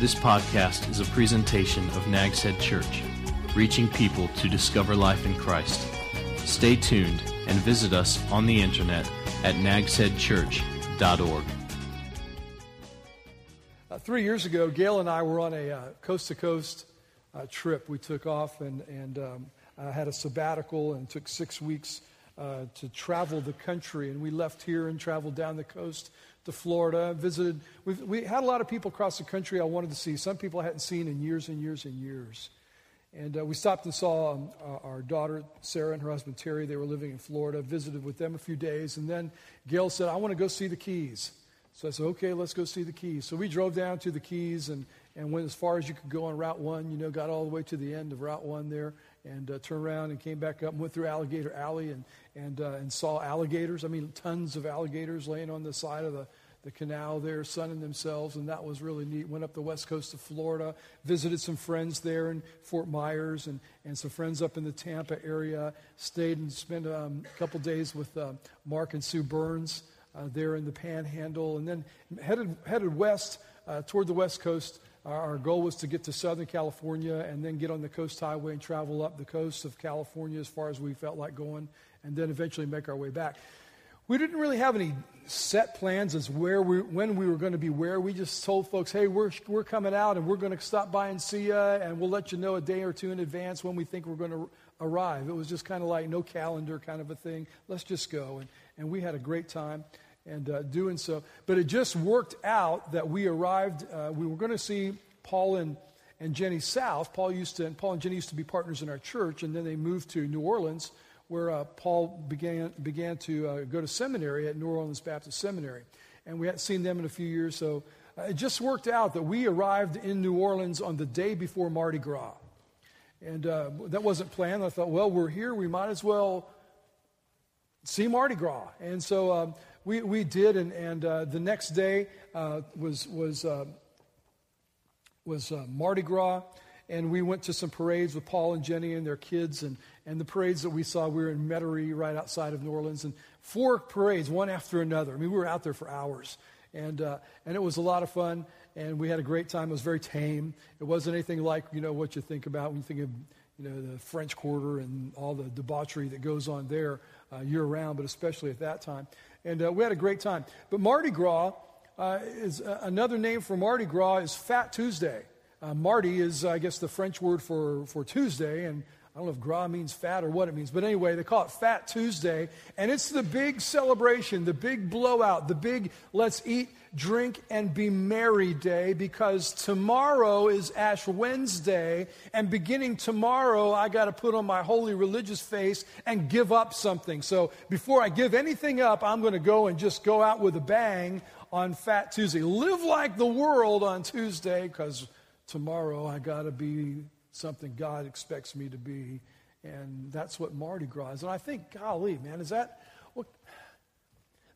This podcast is a presentation of Nag's Head Church, reaching people to discover life in Christ. Stay tuned and visit us on the internet at nagsheadchurch.org. Uh, three years ago, Gail and I were on a coast to coast trip. We took off and, and um, I had a sabbatical and took six weeks uh, to travel the country. And we left here and traveled down the coast to Florida, visited. We've, we had a lot of people across the country I wanted to see. Some people I hadn't seen in years and years and years. And uh, we stopped and saw um, our daughter, Sarah, and her husband, Terry. They were living in Florida, visited with them a few days. And then Gail said, I want to go see the Keys. So I said, okay, let's go see the Keys. So we drove down to the Keys and, and went as far as you could go on Route 1. You know, got all the way to the end of Route 1 there and uh, turned around and came back up and went through Alligator Alley and, and, uh, and saw alligators. I mean, tons of alligators laying on the side of the, the canal there, sunning themselves, and that was really neat. Went up the west coast of Florida, visited some friends there in Fort Myers and, and some friends up in the Tampa area. Stayed and spent um, a couple days with uh, Mark and Sue Burns uh, there in the Panhandle, and then headed, headed west uh, toward the west coast. Our goal was to get to Southern California and then get on the coast highway and travel up the coast of California as far as we felt like going, and then eventually make our way back. We didn't really have any set plans as where we, when we were going to be where. We just told folks, hey, we're, we're coming out and we're going to stop by and see you, and we'll let you know a day or two in advance when we think we're going to arrive. It was just kind of like no calendar kind of a thing. Let's just go. And, and we had a great time and uh, doing so. But it just worked out that we arrived. Uh, we were going to see Paul and, and Jenny South. Paul used to, and Paul and Jenny used to be partners in our church, and then they moved to New Orleans where uh, Paul began, began to uh, go to seminary at New Orleans Baptist Seminary. And we hadn't seen them in a few years, so uh, it just worked out that we arrived in New Orleans on the day before Mardi Gras. And uh, that wasn't planned. I thought, well, we're here, we might as well see Mardi Gras. And so um, we, we did, and, and uh, the next day uh, was, was, was Mardi Gras and we went to some parades with Paul and Jenny and their kids, and, and the parades that we saw, we were in Metairie, right outside of New Orleans, and four parades, one after another. I mean, we were out there for hours, and, uh, and it was a lot of fun, and we had a great time. It was very tame. It wasn't anything like, you know, what you think about when you think of, you know, the French Quarter and all the debauchery that goes on there uh, year round, but especially at that time. And uh, we had a great time. But Mardi Gras uh, is uh, another name for Mardi Gras is Fat Tuesday. Uh, Mardi is, I guess, the French word for, for Tuesday, and don't know if gras means fat or what it means, but anyway, they call it Fat Tuesday, and it's the big celebration, the big blowout, the big let's eat, drink, and be merry day because tomorrow is Ash Wednesday, and beginning tomorrow, I got to put on my holy religious face and give up something. So before I give anything up, I'm going to go and just go out with a bang on Fat Tuesday. Live like the world on Tuesday because tomorrow I got to be something God expects me to be. And that's what Mardi Gras is. And I think, golly, man, is that, well,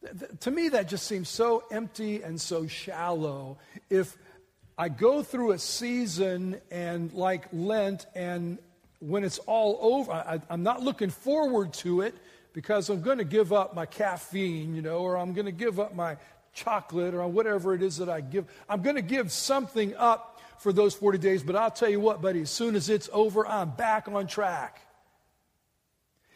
th- th- to me, that just seems so empty and so shallow. If I go through a season and like Lent, and when it's all over, I, I'm not looking forward to it because I'm going to give up my caffeine, you know, or I'm going to give up my chocolate or whatever it is that I give. I'm going to give something up for those 40 days, but I'll tell you what, buddy, as soon as it's over, I'm back on track.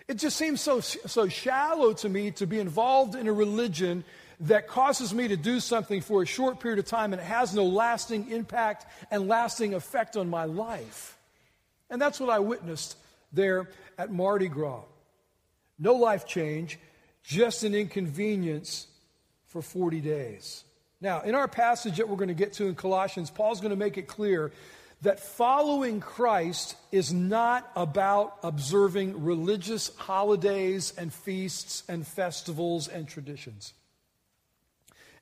It just seems so, so shallow to me to be involved in a religion that causes me to do something for a short period of time and it has no lasting impact and lasting effect on my life. And that's what I witnessed there at Mardi Gras. No life change, just an inconvenience for 40 days. Now, in our passage that we're going to get to in Colossians, Paul's going to make it clear that following Christ is not about observing religious holidays and feasts and festivals and traditions.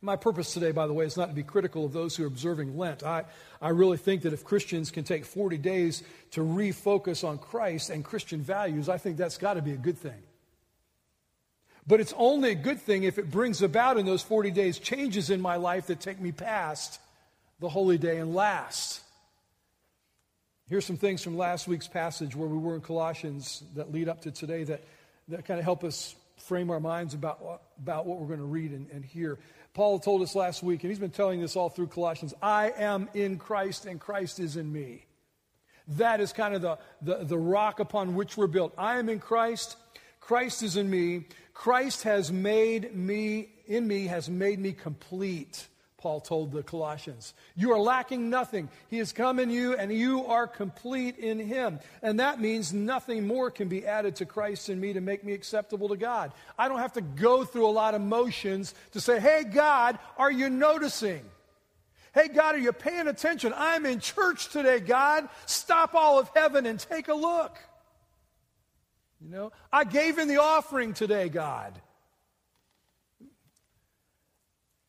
My purpose today, by the way, is not to be critical of those who are observing Lent. I, I really think that if Christians can take 40 days to refocus on Christ and Christian values, I think that's got to be a good thing. But it's only a good thing if it brings about in those 40 days changes in my life that take me past the holy day and last. Here's some things from last week's passage where we were in Colossians that lead up to today that, that kind of help us frame our minds about, about what we're going to read and, and hear. Paul told us last week, and he's been telling this all through Colossians I am in Christ, and Christ is in me. That is kind of the, the, the rock upon which we're built. I am in Christ, Christ is in me. Christ has made me, in me, has made me complete. Paul told the Colossians. You are lacking nothing. He has come in you, and you are complete in him. And that means nothing more can be added to Christ in me to make me acceptable to God. I don't have to go through a lot of motions to say, Hey, God, are you noticing? Hey, God, are you paying attention? I'm in church today, God. Stop all of heaven and take a look. You know, I gave in the offering today, God.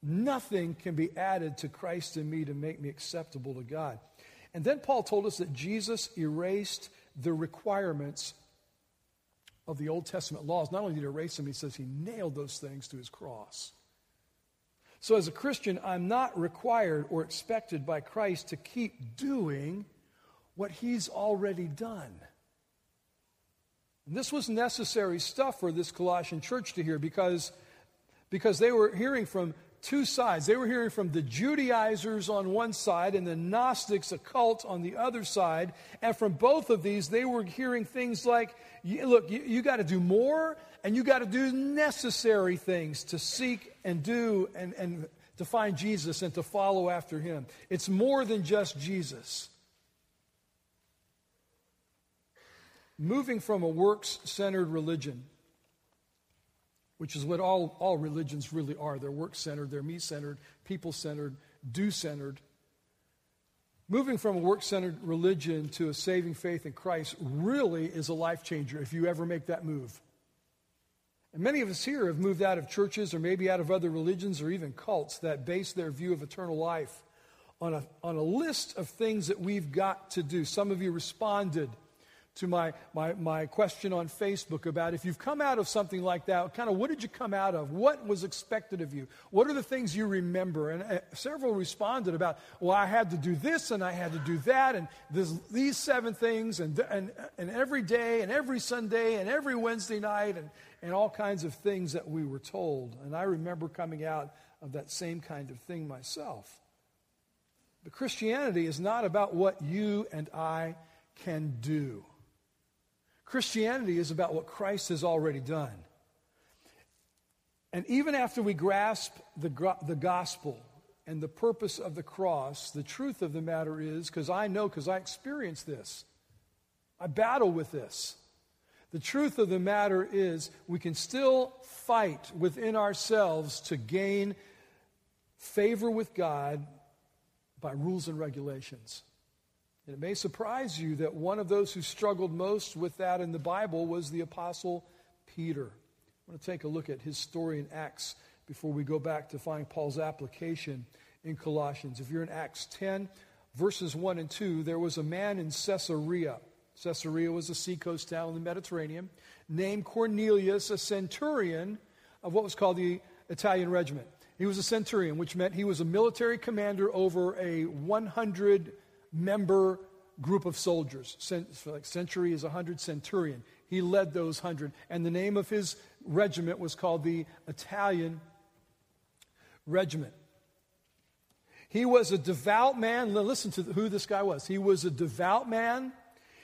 Nothing can be added to Christ in me to make me acceptable to God. And then Paul told us that Jesus erased the requirements of the Old Testament laws. Not only did he erase them, he says he nailed those things to his cross. So, as a Christian, I'm not required or expected by Christ to keep doing what he's already done. This was necessary stuff for this Colossian church to hear because, because they were hearing from two sides. They were hearing from the Judaizers on one side and the Gnostics, occult, on the other side. And from both of these, they were hearing things like, look, you, you got to do more and you got to do necessary things to seek and do and, and to find Jesus and to follow after him. It's more than just Jesus. Moving from a works centered religion which is what all, all religions really are. They're work centered, they're me centered, people centered, do centered. Moving from a work centered religion to a saving faith in Christ really is a life changer if you ever make that move. And many of us here have moved out of churches or maybe out of other religions or even cults that base their view of eternal life on a, on a list of things that we've got to do. Some of you responded to my, my, my question on Facebook about if you've come out of something like that, kind of what did you come out of? What was expected of you? What are the things you remember? And uh, several responded about, well, I had to do this and I had to do that and this, these seven things and, and, and every day and every Sunday and every Wednesday night and, and all kinds of things that we were told. And I remember coming out of that same kind of thing myself. But Christianity is not about what you and I can do. Christianity is about what Christ has already done. And even after we grasp the, the gospel and the purpose of the cross, the truth of the matter is, because I know, because I experience this, I battle with this. The truth of the matter is, we can still fight within ourselves to gain favor with God by rules and regulations. And it may surprise you that one of those who struggled most with that in the Bible was the Apostle Peter. I want to take a look at his story in Acts before we go back to find Paul's application in Colossians. If you're in Acts 10, verses 1 and 2, there was a man in Caesarea. Caesarea was a seacoast town in the Mediterranean, named Cornelius, a centurion of what was called the Italian regiment. He was a centurion, which meant he was a military commander over a 100 member group of soldiers. Like century is 100 centurion. He led those 100. And the name of his regiment was called the Italian Regiment. He was a devout man. Listen to who this guy was. He was a devout man.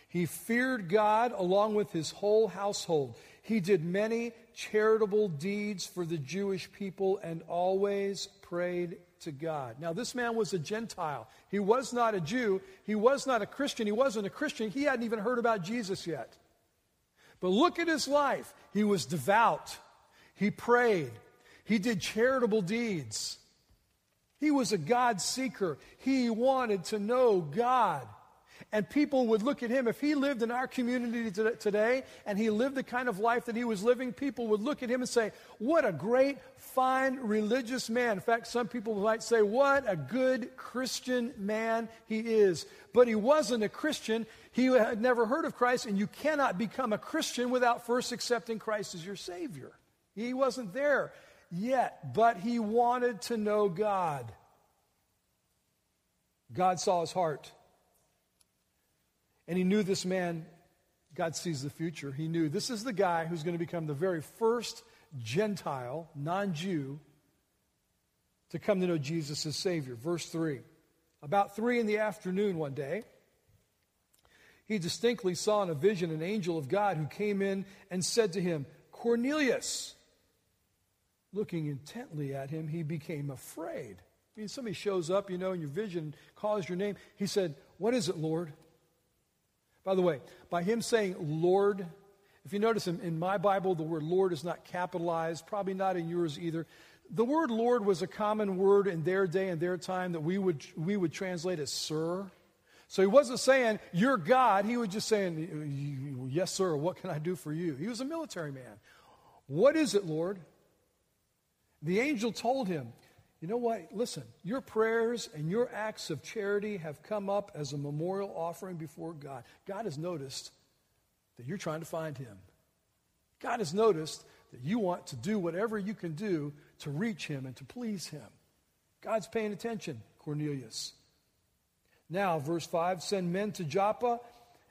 He feared God along with his whole household. He did many charitable deeds for the Jewish people and always prayed to God. Now, this man was a Gentile. He was not a Jew. He was not a Christian. He wasn't a Christian. He hadn't even heard about Jesus yet. But look at his life. He was devout. He prayed. He did charitable deeds. He was a God seeker. He wanted to know God. And people would look at him. If he lived in our community today and he lived the kind of life that he was living, people would look at him and say, What a great, fine, religious man. In fact, some people might say, What a good Christian man he is. But he wasn't a Christian. He had never heard of Christ, and you cannot become a Christian without first accepting Christ as your Savior. He wasn't there yet, but he wanted to know God. God saw his heart. And he knew this man, God sees the future. He knew this is the guy who's going to become the very first Gentile, non Jew, to come to know Jesus as Savior. Verse 3. About 3 in the afternoon one day, he distinctly saw in a vision an angel of God who came in and said to him, Cornelius. Looking intently at him, he became afraid. I mean, somebody shows up, you know, in your vision, calls your name. He said, What is it, Lord? By the way, by him saying Lord, if you notice in, in my Bible, the word Lord is not capitalized, probably not in yours either. The word Lord was a common word in their day and their time that we would, we would translate as sir. So he wasn't saying, You're God. He was just saying, Yes, sir. What can I do for you? He was a military man. What is it, Lord? The angel told him, You know what? Listen, your prayers and your acts of charity have come up as a memorial offering before God. God has noticed that you're trying to find him. God has noticed that you want to do whatever you can do to reach him and to please him. God's paying attention, Cornelius. Now, verse 5 send men to Joppa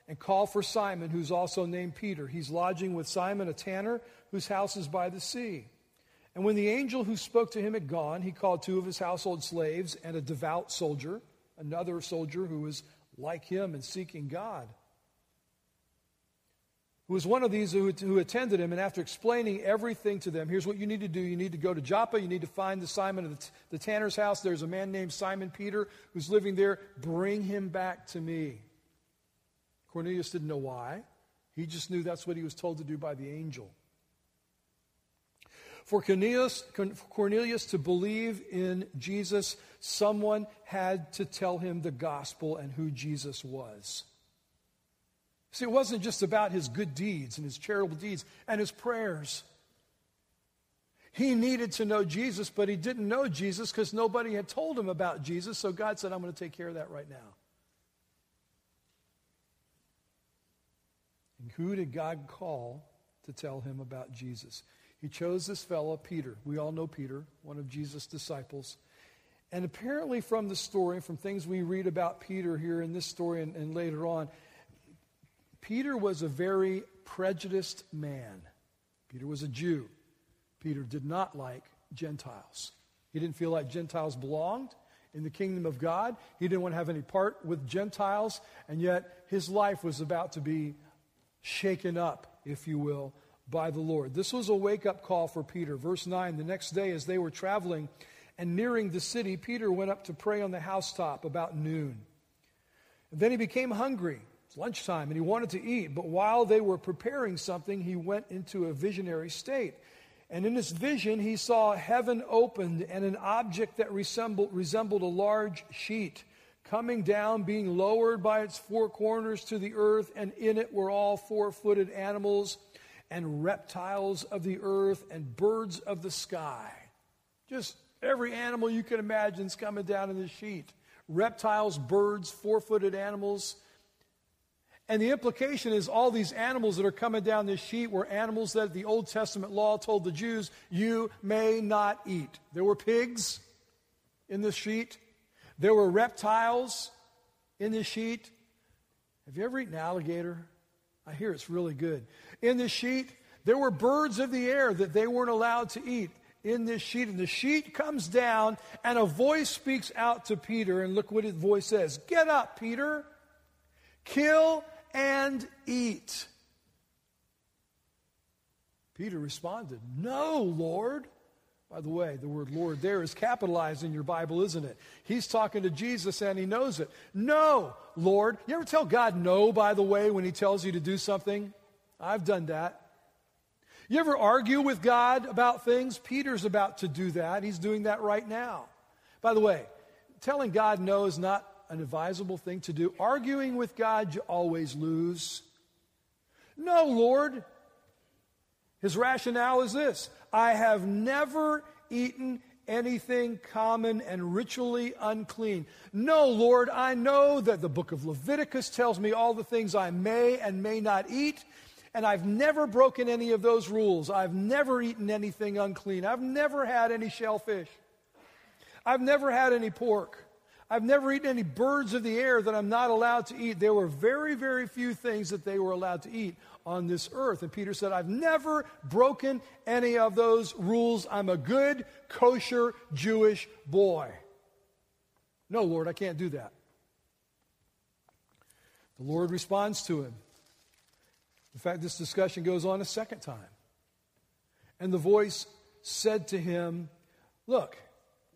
and call for Simon, who's also named Peter. He's lodging with Simon, a tanner, whose house is by the sea. And when the angel who spoke to him had gone, he called two of his household slaves and a devout soldier, another soldier who was like him and seeking God who was one of these who, who attended him, and after explaining everything to them, here's what you need to do. You need to go to Joppa. You need to find the Simon of the, the tanner's house. There's a man named Simon Peter who's living there. Bring him back to me. Cornelius didn't know why. He just knew that's what he was told to do by the angel. For Cornelius, Cornelius to believe in Jesus, someone had to tell him the gospel and who Jesus was. See, it wasn't just about his good deeds and his charitable deeds and his prayers. He needed to know Jesus, but he didn't know Jesus because nobody had told him about Jesus. So God said, I'm going to take care of that right now. And who did God call to tell him about Jesus? He chose this fellow, Peter. We all know Peter, one of Jesus' disciples. And apparently, from the story, from things we read about Peter here in this story and, and later on, Peter was a very prejudiced man. Peter was a Jew. Peter did not like Gentiles. He didn't feel like Gentiles belonged in the kingdom of God. He didn't want to have any part with Gentiles, and yet his life was about to be shaken up, if you will, by the Lord. This was a wake up call for Peter. Verse 9 The next day, as they were traveling and nearing the city, Peter went up to pray on the housetop about noon. And then he became hungry. It's lunchtime and he wanted to eat, but while they were preparing something, he went into a visionary state. And in this vision, he saw heaven opened and an object that resembled, resembled a large sheet coming down, being lowered by its four corners to the earth, and in it were all four footed animals and reptiles of the earth and birds of the sky. Just every animal you can imagine is coming down in the sheet reptiles, birds, four footed animals. And the implication is all these animals that are coming down this sheet were animals that the Old Testament law told the Jews you may not eat. There were pigs in this sheet, there were reptiles in this sheet. Have you ever eaten alligator? I hear it's really good. In this sheet, there were birds of the air that they weren't allowed to eat in this sheet. And the sheet comes down, and a voice speaks out to Peter. And look what his voice says Get up, Peter. Kill and eat. Peter responded, No, Lord. By the way, the word Lord there is capitalized in your Bible, isn't it? He's talking to Jesus and he knows it. No, Lord. You ever tell God no, by the way, when he tells you to do something? I've done that. You ever argue with God about things? Peter's about to do that. He's doing that right now. By the way, telling God no is not an advisable thing to do. Arguing with God, you always lose. No, Lord. His rationale is this I have never eaten anything common and ritually unclean. No, Lord, I know that the book of Leviticus tells me all the things I may and may not eat, and I've never broken any of those rules. I've never eaten anything unclean. I've never had any shellfish. I've never had any pork. I've never eaten any birds of the air that I'm not allowed to eat. There were very, very few things that they were allowed to eat on this earth. And Peter said, I've never broken any of those rules. I'm a good, kosher Jewish boy. No, Lord, I can't do that. The Lord responds to him. In fact, this discussion goes on a second time. And the voice said to him, Look,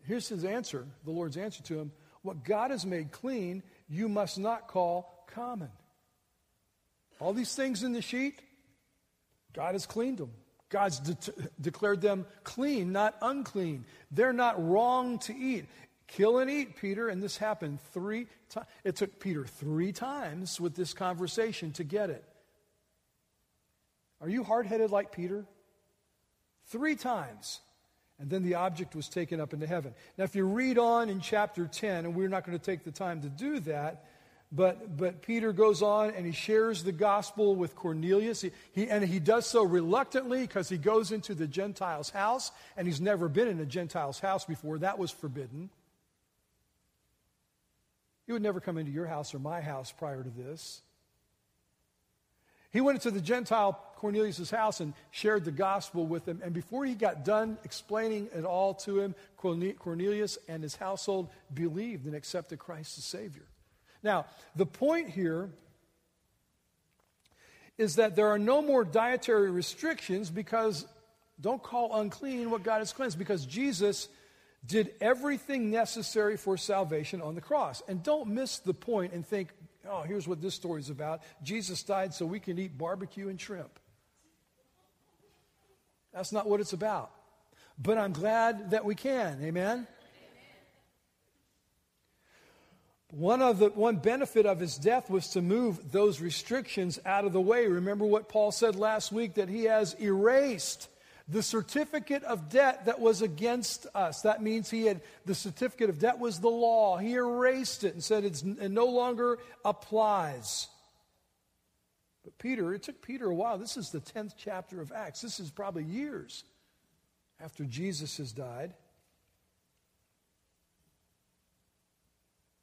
here's his answer, the Lord's answer to him. What God has made clean, you must not call common. All these things in the sheet, God has cleaned them. God's de- declared them clean, not unclean. They're not wrong to eat. Kill and eat, Peter. And this happened three times. It took Peter three times with this conversation to get it. Are you hard headed like Peter? Three times. And then the object was taken up into heaven. Now, if you read on in chapter 10, and we're not going to take the time to do that, but, but Peter goes on and he shares the gospel with Cornelius. He, he, and he does so reluctantly because he goes into the Gentile's house, and he's never been in a Gentile's house before. That was forbidden. He would never come into your house or my house prior to this. He went into the Gentile Cornelius' house and shared the gospel with him. And before he got done explaining it all to him, Cornelius and his household believed and accepted Christ as Savior. Now, the point here is that there are no more dietary restrictions because don't call unclean what God has cleansed because Jesus did everything necessary for salvation on the cross. And don't miss the point and think, oh, here's what this story is about. Jesus died so we can eat barbecue and shrimp. That's not what it's about. But I'm glad that we can. Amen? One, of the, one benefit of his death was to move those restrictions out of the way. Remember what Paul said last week that he has erased the certificate of debt that was against us. That means he had, the certificate of debt was the law. He erased it and said it no longer applies. But Peter, it took Peter a while. This is the 10th chapter of Acts. This is probably years after Jesus has died.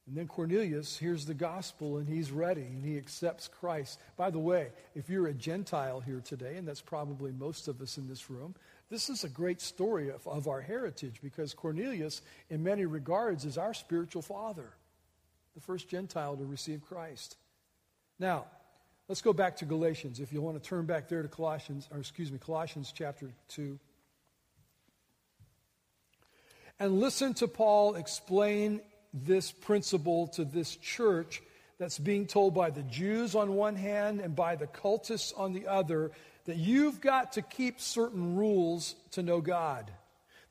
And then Cornelius hears the gospel and he's ready and he accepts Christ. By the way, if you're a Gentile here today, and that's probably most of us in this room, this is a great story of, of our heritage because Cornelius, in many regards, is our spiritual father, the first Gentile to receive Christ. Now, let's go back to Galatians. If you want to turn back there to Colossians, or excuse me, Colossians chapter 2. And listen to Paul explain this principle to this church that's being told by the Jews on one hand and by the cultists on the other that you've got to keep certain rules to know God.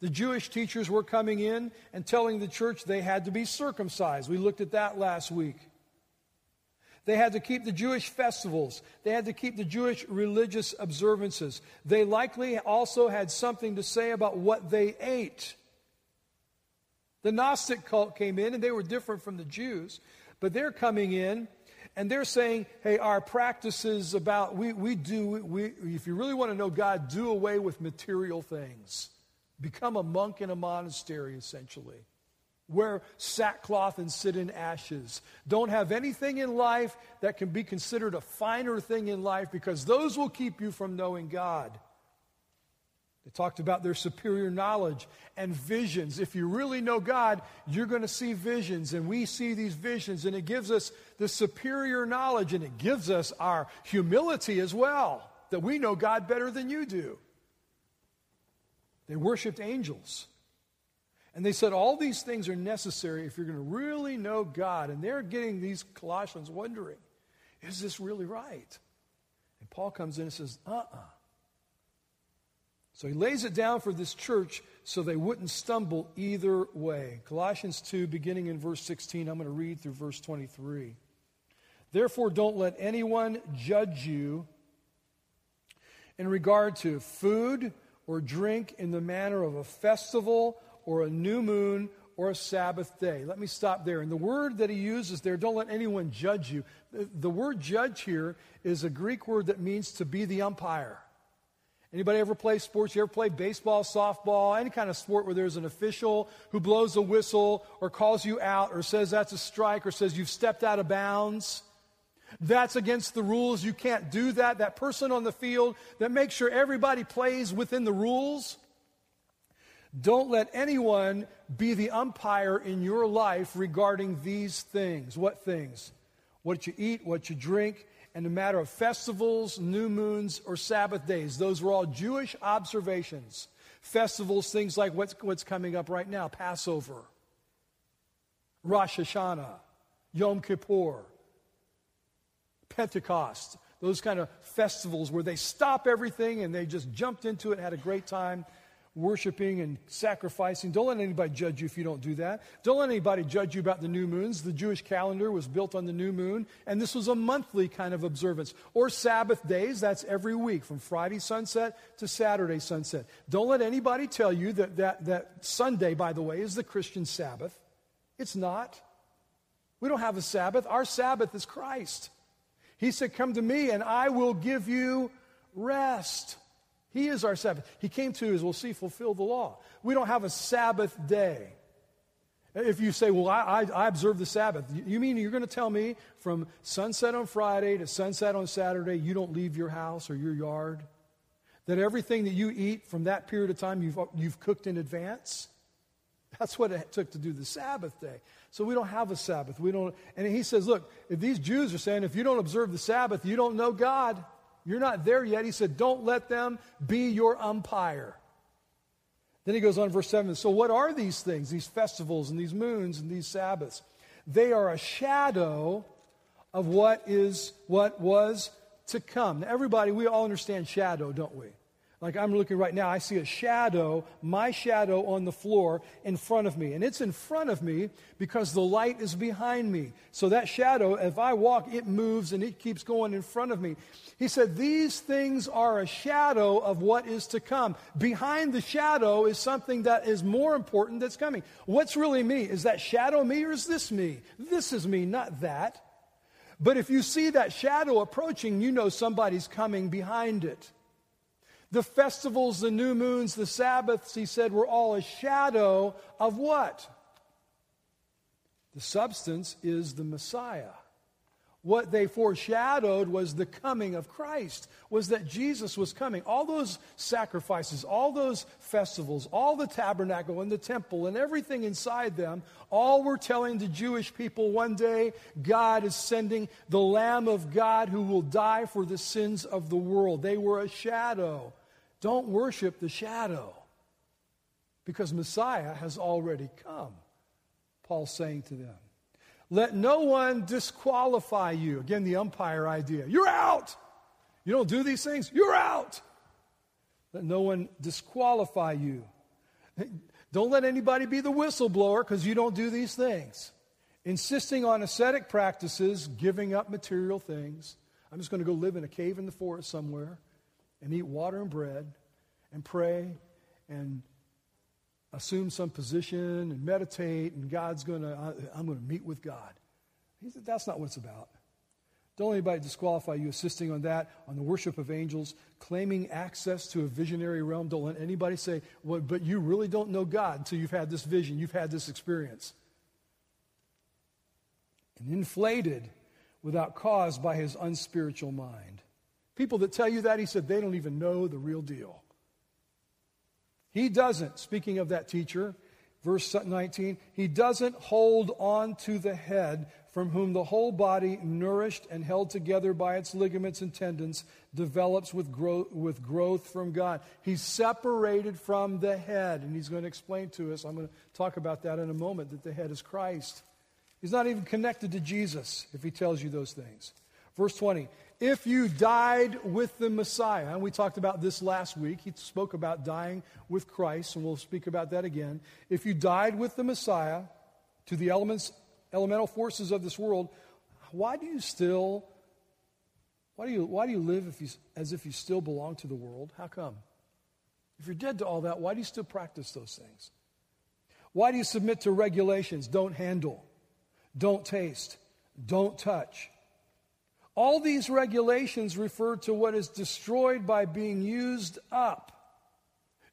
The Jewish teachers were coming in and telling the church they had to be circumcised. We looked at that last week. They had to keep the Jewish festivals. They had to keep the Jewish religious observances. They likely also had something to say about what they ate. The Gnostic cult came in and they were different from the Jews, but they're coming in and they're saying, hey, our practices about, we, we do, we, if you really want to know God, do away with material things. Become a monk in a monastery, essentially. Wear sackcloth and sit in ashes. Don't have anything in life that can be considered a finer thing in life because those will keep you from knowing God. They talked about their superior knowledge and visions. If you really know God, you're going to see visions, and we see these visions, and it gives us the superior knowledge, and it gives us our humility as well, that we know God better than you do. They worshiped angels. And they said all these things are necessary if you're going to really know God. And they're getting these Colossians wondering, is this really right? And Paul comes in and says, uh uh-uh. uh so he lays it down for this church so they wouldn't stumble either way. Colossians 2, beginning in verse 16, I'm going to read through verse 23. Therefore, don't let anyone judge you in regard to food or drink in the manner of a festival or a new moon or a Sabbath day. Let me stop there. And the word that he uses there, don't let anyone judge you. The word judge here is a Greek word that means to be the umpire. Anybody ever play sports? You ever play baseball, softball, any kind of sport where there's an official who blows a whistle or calls you out or says that's a strike or says you've stepped out of bounds? That's against the rules. You can't do that. That person on the field that makes sure everybody plays within the rules. Don't let anyone be the umpire in your life regarding these things. What things? What you eat, what you drink, and the matter of festivals, new moons, or Sabbath days. Those were all Jewish observations. Festivals, things like what's, what's coming up right now Passover, Rosh Hashanah, Yom Kippur, Pentecost, those kind of festivals where they stop everything and they just jumped into it, had a great time worshiping and sacrificing. Don't let anybody judge you if you don't do that. Don't let anybody judge you about the new moons. The Jewish calendar was built on the new moon, and this was a monthly kind of observance. Or Sabbath days, that's every week, from Friday sunset to Saturday sunset. Don't let anybody tell you that, that, that Sunday, by the way, is the Christian Sabbath. It's not. We don't have a Sabbath. Our Sabbath is Christ. He said, Come to me, and I will give you rest. He is our Sabbath. He came to, as we'll see, fulfill the law. We don't have a Sabbath day. If you say, well, I, I, observe the Sabbath, you mean you're going to tell me from sunset on Friday to sunset on Saturday, you don't leave your house or your yard? That everything that you eat from that period of time you've, you've cooked in advance? That's what it took to do the Sabbath day. So we don't have a Sabbath. We don't, and he says, look, if these Jews are saying, if you don't observe the Sabbath, you don't know God. You're not there yet. He said, Don't let them be your umpire. Then he goes on, verse 7. So, what are these things, these festivals and these moons and these Sabbaths? They are a shadow of what is what was to come. Now, everybody, we all understand shadow, don't we? Like I'm looking right now, I see a shadow, my shadow on the floor in front of me. And it's in front of me because the light is behind me. So that shadow, if I walk, it moves and it keeps going in front of me. He said, These things are a shadow of what is to come. Behind the shadow is something that is more important that's coming. What's really me? Is that shadow me or is this me? This is me, not that. But if you see that shadow approaching, you know somebody's coming behind it. The festivals, the new moons, the Sabbaths, he said, were all a shadow of what? The substance is the Messiah. What they foreshadowed was the coming of Christ, was that Jesus was coming. All those sacrifices, all those festivals, all the tabernacle and the temple and everything inside them, all were telling the Jewish people one day God is sending the Lamb of God who will die for the sins of the world. They were a shadow don't worship the shadow because Messiah has already come. Paul's saying to them. Let no one disqualify you. Again, the umpire idea. You're out. You don't do these things, you're out. Let no one disqualify you. Don't let anybody be the whistleblower because you don't do these things. Insisting on ascetic practices, giving up material things. I'm just going to go live in a cave in the forest somewhere and eat water and bread and pray and assume some position and meditate and God's going to, I'm going to meet with God. He said, that's not what it's about. Don't let anybody disqualify you assisting on that, on the worship of angels, claiming access to a visionary realm. Don't let anybody say, well, but you really don't know God until you've had this vision, you've had this experience. And inflated without cause by his unspiritual mind. People that tell you that, he said, they don't even know the real deal. He doesn't, speaking of that teacher, verse 19, he doesn't hold on to the head from whom the whole body, nourished and held together by its ligaments and tendons, develops with growth, with growth from God. He's separated from the head, and he's going to explain to us, I'm going to talk about that in a moment, that the head is Christ. He's not even connected to Jesus if he tells you those things. Verse 20, if you died with the Messiah, and we talked about this last week, he spoke about dying with Christ, and we'll speak about that again. If you died with the Messiah to the elements, elemental forces of this world, why do you still, why do you, why do you live if you, as if you still belong to the world? How come? If you're dead to all that, why do you still practice those things? Why do you submit to regulations? Don't handle, don't taste, don't touch All these regulations refer to what is destroyed by being used up.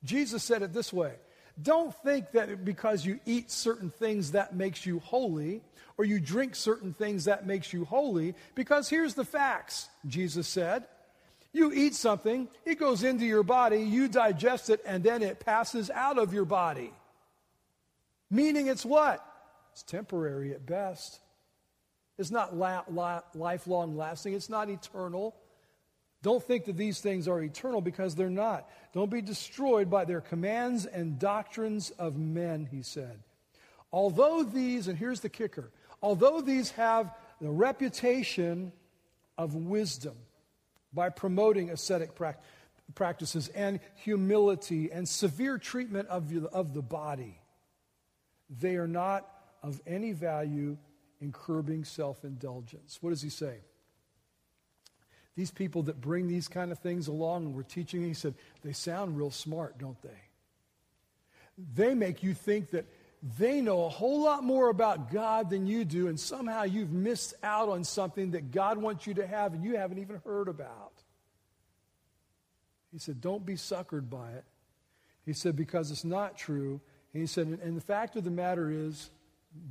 Jesus said it this way Don't think that because you eat certain things that makes you holy, or you drink certain things that makes you holy, because here's the facts, Jesus said. You eat something, it goes into your body, you digest it, and then it passes out of your body. Meaning it's what? It's temporary at best. It's not la- la- lifelong lasting, it's not eternal. Don't think that these things are eternal because they're not. Don't be destroyed by their commands and doctrines of men, he said. Although these, and here's the kicker, although these have the reputation of wisdom by promoting ascetic practices and humility and severe treatment of, of the body, they are not of any value in curbing self indulgence. What does he say? These people that bring these kind of things along and we're teaching, he said, they sound real smart, don't they? They make you think that they know a whole lot more about God than you do, and somehow you've missed out on something that God wants you to have and you haven't even heard about. He said, Don't be suckered by it. He said, Because it's not true. And he said, And the fact of the matter is,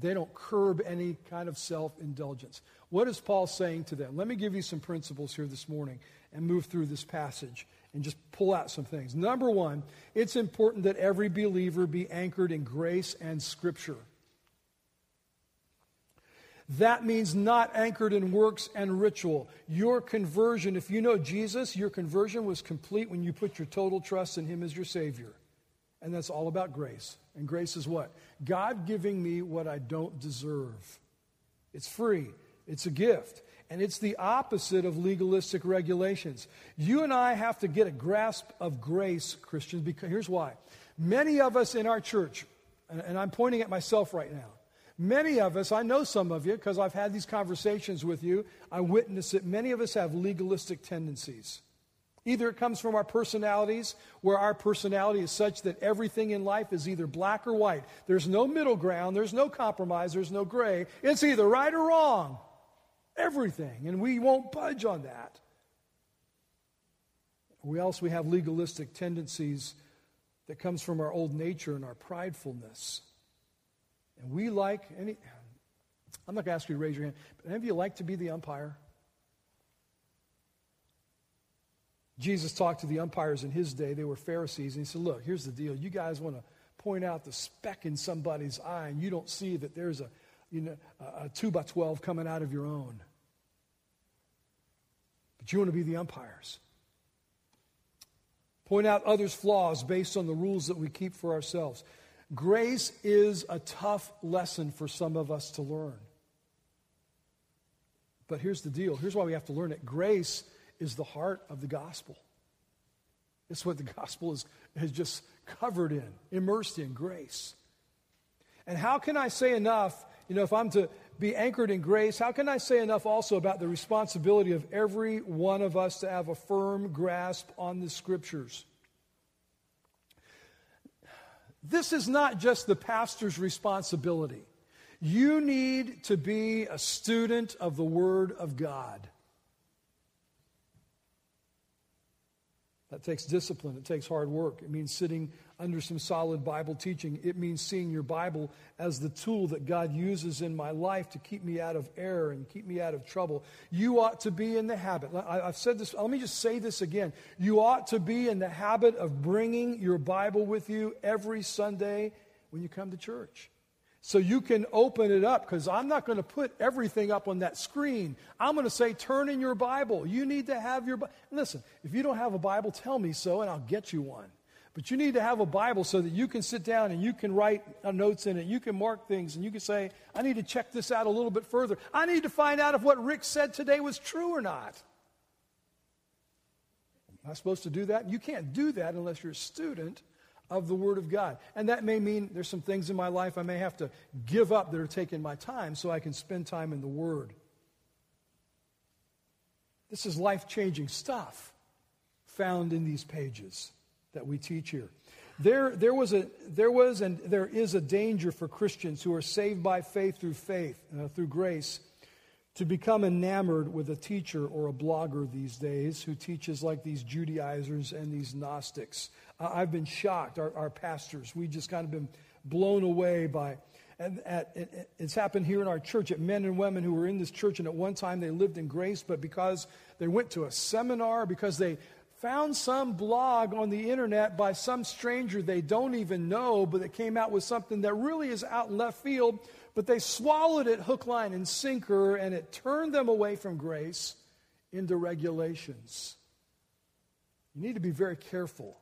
they don't curb any kind of self indulgence. What is Paul saying to them? Let me give you some principles here this morning and move through this passage and just pull out some things. Number one, it's important that every believer be anchored in grace and Scripture. That means not anchored in works and ritual. Your conversion, if you know Jesus, your conversion was complete when you put your total trust in Him as your Savior. And that's all about grace. And grace is what? God giving me what I don't deserve. It's free, it's a gift. And it's the opposite of legalistic regulations. You and I have to get a grasp of grace, Christians, because here's why. Many of us in our church, and I'm pointing at myself right now, many of us, I know some of you because I've had these conversations with you, I witness it, many of us have legalistic tendencies. Either it comes from our personalities, where our personality is such that everything in life is either black or white. There's no middle ground, there's no compromise, there's no gray. It's either right or wrong. Everything. And we won't budge on that. We also we have legalistic tendencies that comes from our old nature and our pridefulness. And we like any I'm not going to ask you to raise your hand, but any of you like to be the umpire? Jesus talked to the umpires in his day. They were Pharisees. And he said, Look, here's the deal. You guys want to point out the speck in somebody's eye, and you don't see that there's a, you know, a 2 by 12 coming out of your own. But you want to be the umpires. Point out others' flaws based on the rules that we keep for ourselves. Grace is a tough lesson for some of us to learn. But here's the deal. Here's why we have to learn it. Grace is the heart of the gospel. It's what the gospel is, is just covered in, immersed in grace. And how can I say enough, you know, if I'm to be anchored in grace, how can I say enough also about the responsibility of every one of us to have a firm grasp on the scriptures? This is not just the pastor's responsibility. You need to be a student of the Word of God. That takes discipline. It takes hard work. It means sitting under some solid Bible teaching. It means seeing your Bible as the tool that God uses in my life to keep me out of error and keep me out of trouble. You ought to be in the habit. I've said this, let me just say this again. You ought to be in the habit of bringing your Bible with you every Sunday when you come to church. So you can open it up because I'm not going to put everything up on that screen. I'm going to say, turn in your Bible. You need to have your Bible. Listen, if you don't have a Bible, tell me so and I'll get you one. But you need to have a Bible so that you can sit down and you can write uh, notes in it. You can mark things and you can say, I need to check this out a little bit further. I need to find out if what Rick said today was true or not. Am I supposed to do that? You can't do that unless you're a student of the Word of God. And that may mean there's some things in my life I may have to give up that are taking my time so I can spend time in the Word. This is life changing stuff found in these pages that we teach here. There, there, was a, there was and there is a danger for Christians who are saved by faith through faith, uh, through grace, to become enamored with a teacher or a blogger these days who teaches like these Judaizers and these Gnostics. I've been shocked. Our, our pastors, we just kind of been blown away by. And at, it, it's happened here in our church at men and women who were in this church, and at one time they lived in grace, but because they went to a seminar, because they found some blog on the internet by some stranger they don't even know, but it came out with something that really is out in left field, but they swallowed it hook, line, and sinker, and it turned them away from grace into regulations. You need to be very careful.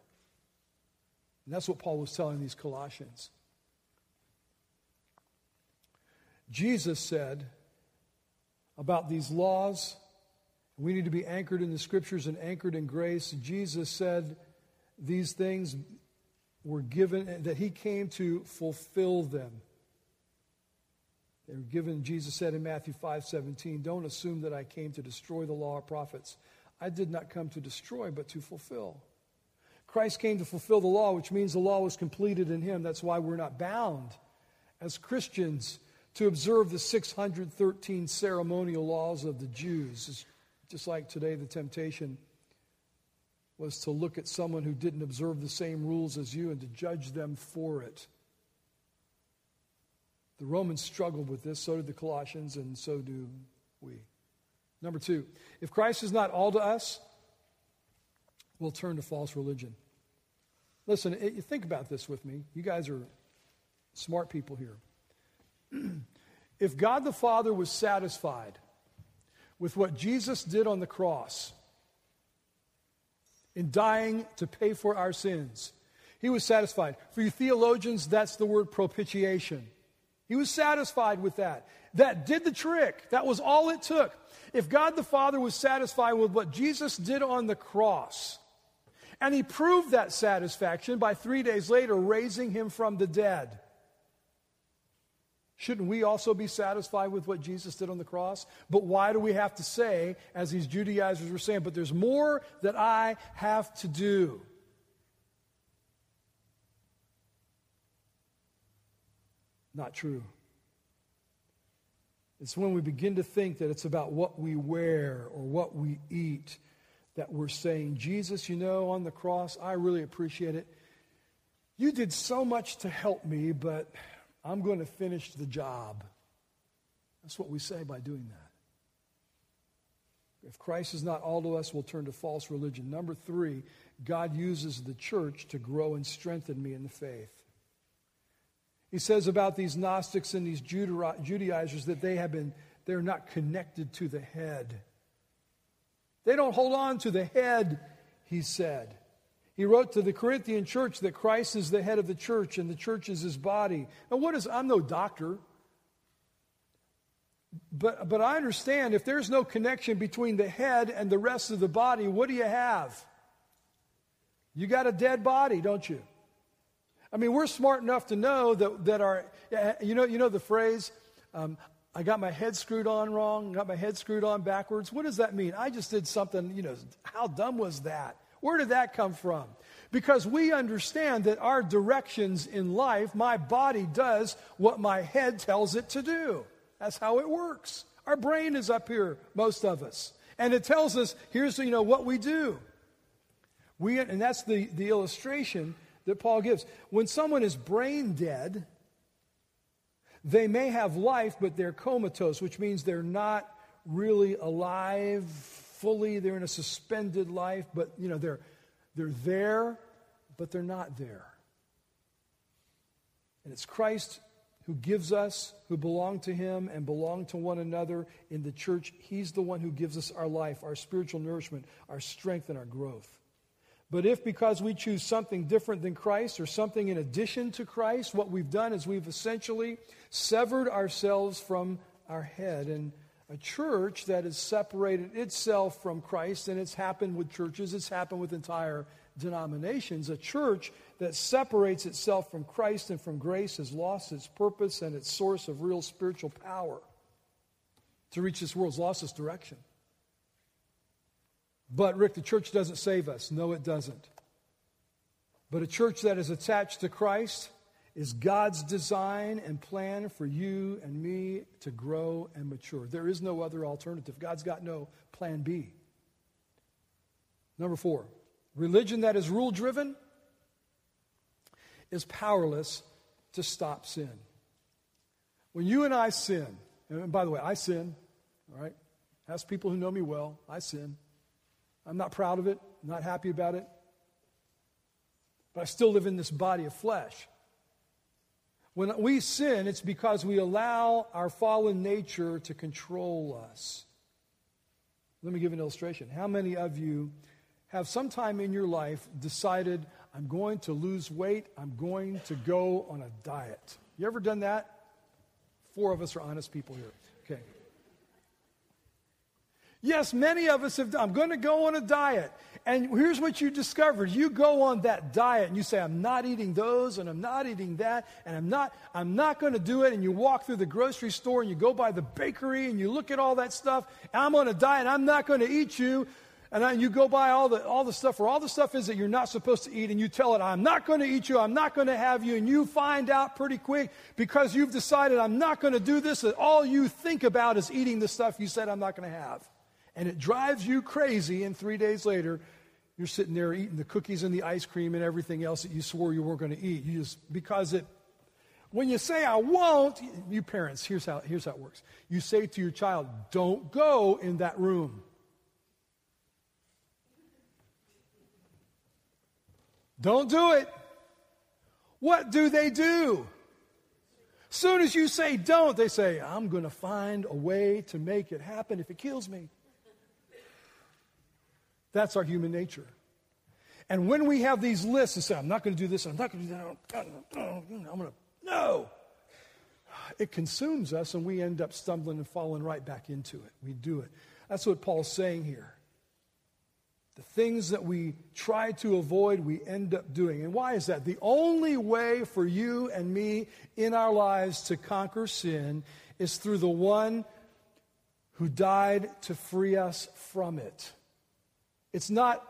And that's what Paul was telling these Colossians. Jesus said about these laws, we need to be anchored in the scriptures and anchored in grace. Jesus said these things were given, that he came to fulfill them. They were given, Jesus said in Matthew 5 17, Don't assume that I came to destroy the law or prophets. I did not come to destroy, but to fulfill. Christ came to fulfill the law, which means the law was completed in him. That's why we're not bound as Christians to observe the 613 ceremonial laws of the Jews. It's just like today, the temptation was to look at someone who didn't observe the same rules as you and to judge them for it. The Romans struggled with this, so did the Colossians, and so do we. Number two, if Christ is not all to us, we'll turn to false religion. Listen, you think about this with me. You guys are smart people here. if God the Father was satisfied with what Jesus did on the cross in dying to pay for our sins, he was satisfied. For you theologians, that's the word propitiation. He was satisfied with that. That did the trick. That was all it took. If God the Father was satisfied with what Jesus did on the cross, and he proved that satisfaction by three days later raising him from the dead. Shouldn't we also be satisfied with what Jesus did on the cross? But why do we have to say, as these Judaizers were saying, but there's more that I have to do? Not true. It's when we begin to think that it's about what we wear or what we eat that we're saying, Jesus, you know, on the cross, I really appreciate it. You did so much to help me, but I'm going to finish the job. That's what we say by doing that. If Christ is not all to us, we'll turn to false religion. Number three, God uses the church to grow and strengthen me in the faith. He says about these Gnostics and these Judaizers that they have been, they're not connected to the head. They don't hold on to the head, he said. He wrote to the Corinthian church that Christ is the head of the church and the church is his body. Now, what is, I'm no doctor, but, but I understand if there's no connection between the head and the rest of the body, what do you have? You got a dead body, don't you? I mean, we're smart enough to know that, that our, you know, you know the phrase, um, I got my head screwed on wrong, got my head screwed on backwards. What does that mean? I just did something, you know, how dumb was that? Where did that come from? Because we understand that our directions in life, my body does what my head tells it to do. That's how it works. Our brain is up here, most of us. And it tells us, here's, you know, what we do. We, and that's the, the illustration that Paul gives. When someone is brain dead, they may have life, but they're comatose, which means they're not really alive fully. They're in a suspended life, but you know, they're they're there, but they're not there. And it's Christ who gives us, who belong to Him and belong to one another in the church. He's the one who gives us our life, our spiritual nourishment, our strength, and our growth. But if because we choose something different than Christ or something in addition to Christ, what we've done is we've essentially severed ourselves from our head. And a church that has separated itself from Christ, and it's happened with churches, it's happened with entire denominations. A church that separates itself from Christ and from grace has lost its purpose and its source of real spiritual power to reach this world's lost its direction. But, Rick, the church doesn't save us. No, it doesn't. But a church that is attached to Christ is God's design and plan for you and me to grow and mature. There is no other alternative. God's got no plan B. Number four, religion that is rule driven is powerless to stop sin. When you and I sin, and by the way, I sin, all right? Ask people who know me well, I sin. I'm not proud of it, not happy about it, but I still live in this body of flesh. When we sin, it's because we allow our fallen nature to control us. Let me give an illustration. How many of you have sometime in your life decided, I'm going to lose weight, I'm going to go on a diet? You ever done that? Four of us are honest people here. Okay. Yes, many of us have. I'm going to go on a diet. And here's what you discovered. You go on that diet and you say, I'm not eating those and I'm not eating that and I'm not, I'm not going to do it. And you walk through the grocery store and you go by the bakery and you look at all that stuff. I'm on a diet. I'm not going to eat you. And then you go by all the, all the stuff where all the stuff is that you're not supposed to eat and you tell it, I'm not going to eat you. I'm not going to have you. And you find out pretty quick because you've decided I'm not going to do this that all you think about is eating the stuff you said I'm not going to have. And it drives you crazy. And three days later, you're sitting there eating the cookies and the ice cream and everything else that you swore you weren't going to eat. You just, because it, when you say, I won't, you parents, here's how, here's how it works. You say to your child, don't go in that room. Don't do it. What do they do? Soon as you say don't, they say, I'm going to find a way to make it happen if it kills me. That's our human nature. And when we have these lists and say, I'm not going to do this, I'm not going to do that, I'm going to, no. It consumes us and we end up stumbling and falling right back into it. We do it. That's what Paul's saying here. The things that we try to avoid, we end up doing. And why is that? The only way for you and me in our lives to conquer sin is through the one who died to free us from it. It's not,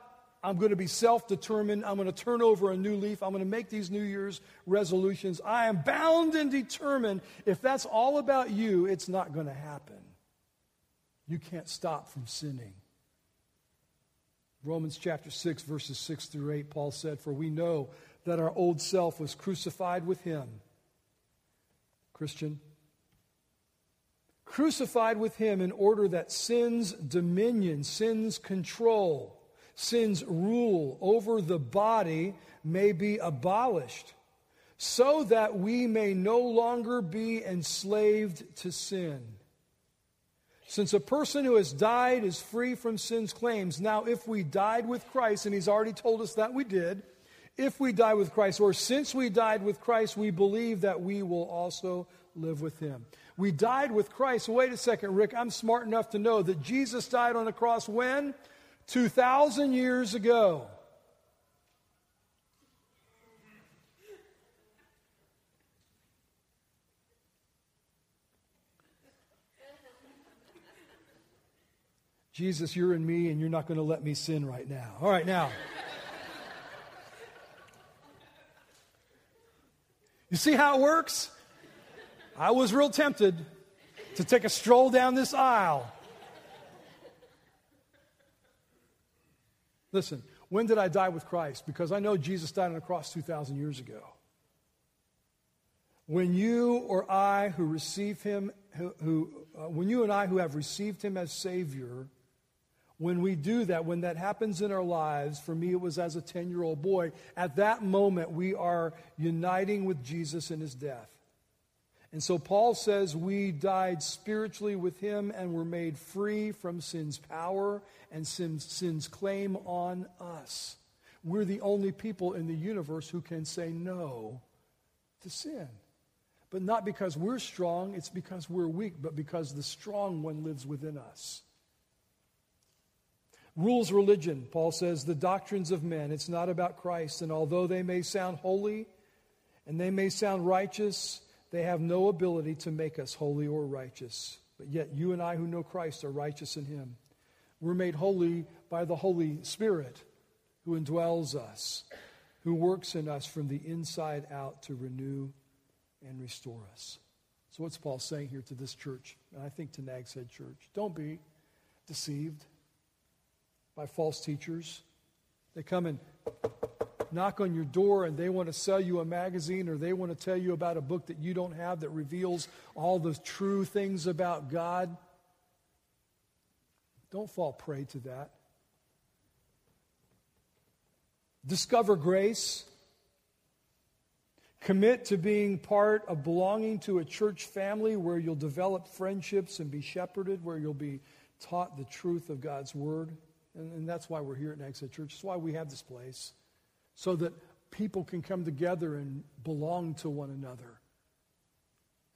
I'm going to be self determined. I'm going to turn over a new leaf. I'm going to make these New Year's resolutions. I am bound and determined. If that's all about you, it's not going to happen. You can't stop from sinning. Romans chapter 6, verses 6 through 8, Paul said, For we know that our old self was crucified with him. Christian, crucified with him in order that sin's dominion, sin's control, sin's rule over the body may be abolished, so that we may no longer be enslaved to sin. Since a person who has died is free from sin's claims, now if we died with Christ, and he's already told us that we did, if we die with Christ, or since we died with Christ, we believe that we will also live with him. We died with Christ. Wait a second, Rick. I'm smart enough to know that Jesus died on the cross when? 2,000 years ago. Jesus, you're in me and you're not going to let me sin right now. All right, now. you see how it works? I was real tempted to take a stroll down this aisle. Listen, when did I die with Christ? Because I know Jesus died on the cross 2,000 years ago. When you or I who receive him, who, who uh, when you and I who have received him as Savior, when we do that, when that happens in our lives, for me it was as a 10 year old boy, at that moment we are uniting with Jesus in his death. And so Paul says we died spiritually with him and were made free from sin's power and sin's, sin's claim on us. We're the only people in the universe who can say no to sin. But not because we're strong, it's because we're weak, but because the strong one lives within us. Rules religion, Paul says, the doctrines of men. It's not about Christ. And although they may sound holy and they may sound righteous, they have no ability to make us holy or righteous. But yet, you and I who know Christ are righteous in Him. We're made holy by the Holy Spirit who indwells us, who works in us from the inside out to renew and restore us. So, what's Paul saying here to this church? And I think to Nags Head Church. Don't be deceived by false teachers. They come and knock on your door and they want to sell you a magazine or they want to tell you about a book that you don't have that reveals all the true things about God. Don't fall prey to that. Discover grace. Commit to being part of belonging to a church family where you'll develop friendships and be shepherded, where you'll be taught the truth of God's word. And, and that's why we're here at Nags Head Church. That's why we have this place. So that people can come together and belong to one another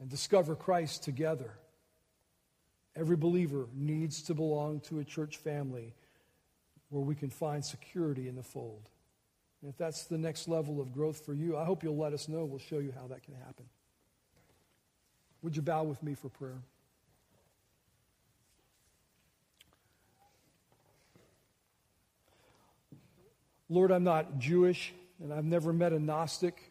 and discover Christ together. Every believer needs to belong to a church family where we can find security in the fold. And if that's the next level of growth for you, I hope you'll let us know. We'll show you how that can happen. Would you bow with me for prayer? Lord, I'm not Jewish and I've never met a Gnostic,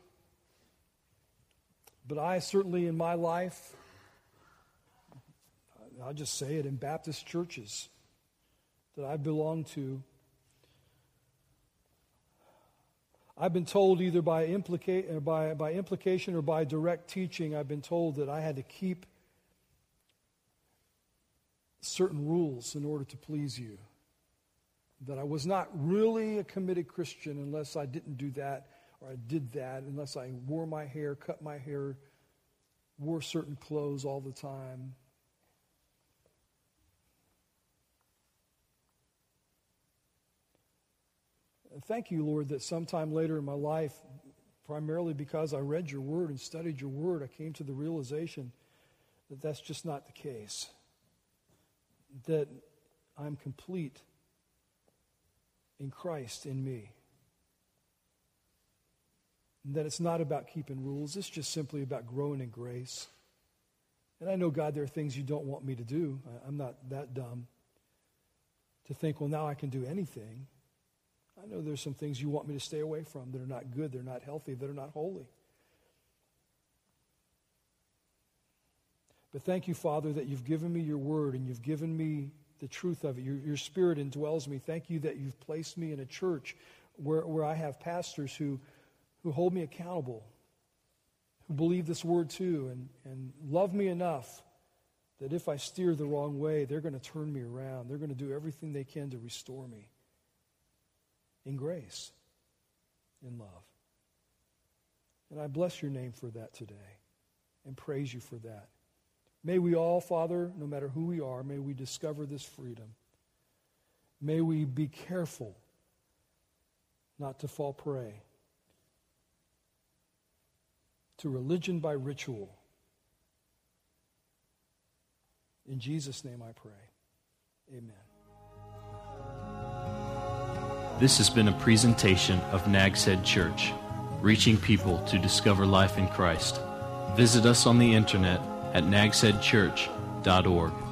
but I certainly in my life, I'll just say it, in Baptist churches that I belong to, I've been told either by, implica- by, by implication or by direct teaching, I've been told that I had to keep certain rules in order to please you that I was not really a committed Christian unless I didn't do that or I did that, unless I wore my hair, cut my hair, wore certain clothes all the time. Thank you, Lord, that sometime later in my life, primarily because I read your word and studied your word, I came to the realization that that's just not the case. That I'm complete in Christ in me. And that it's not about keeping rules, it's just simply about growing in grace. And I know, God, there are things you don't want me to do. I'm not that dumb to think, well, now I can do anything. I know there's some things you want me to stay away from that are not good, they're not healthy, that are not holy. But thank you, Father, that you've given me your word and you've given me the truth of it. Your, your spirit indwells me. Thank you that you've placed me in a church where, where I have pastors who, who hold me accountable, who believe this word too, and, and love me enough that if I steer the wrong way, they're going to turn me around. They're going to do everything they can to restore me in grace, in love. And I bless your name for that today and praise you for that. May we all, Father, no matter who we are, may we discover this freedom. May we be careful not to fall prey to religion by ritual. In Jesus' name I pray. Amen. This has been a presentation of Nags Head Church, reaching people to discover life in Christ. Visit us on the internet at nagsheadchurch.org.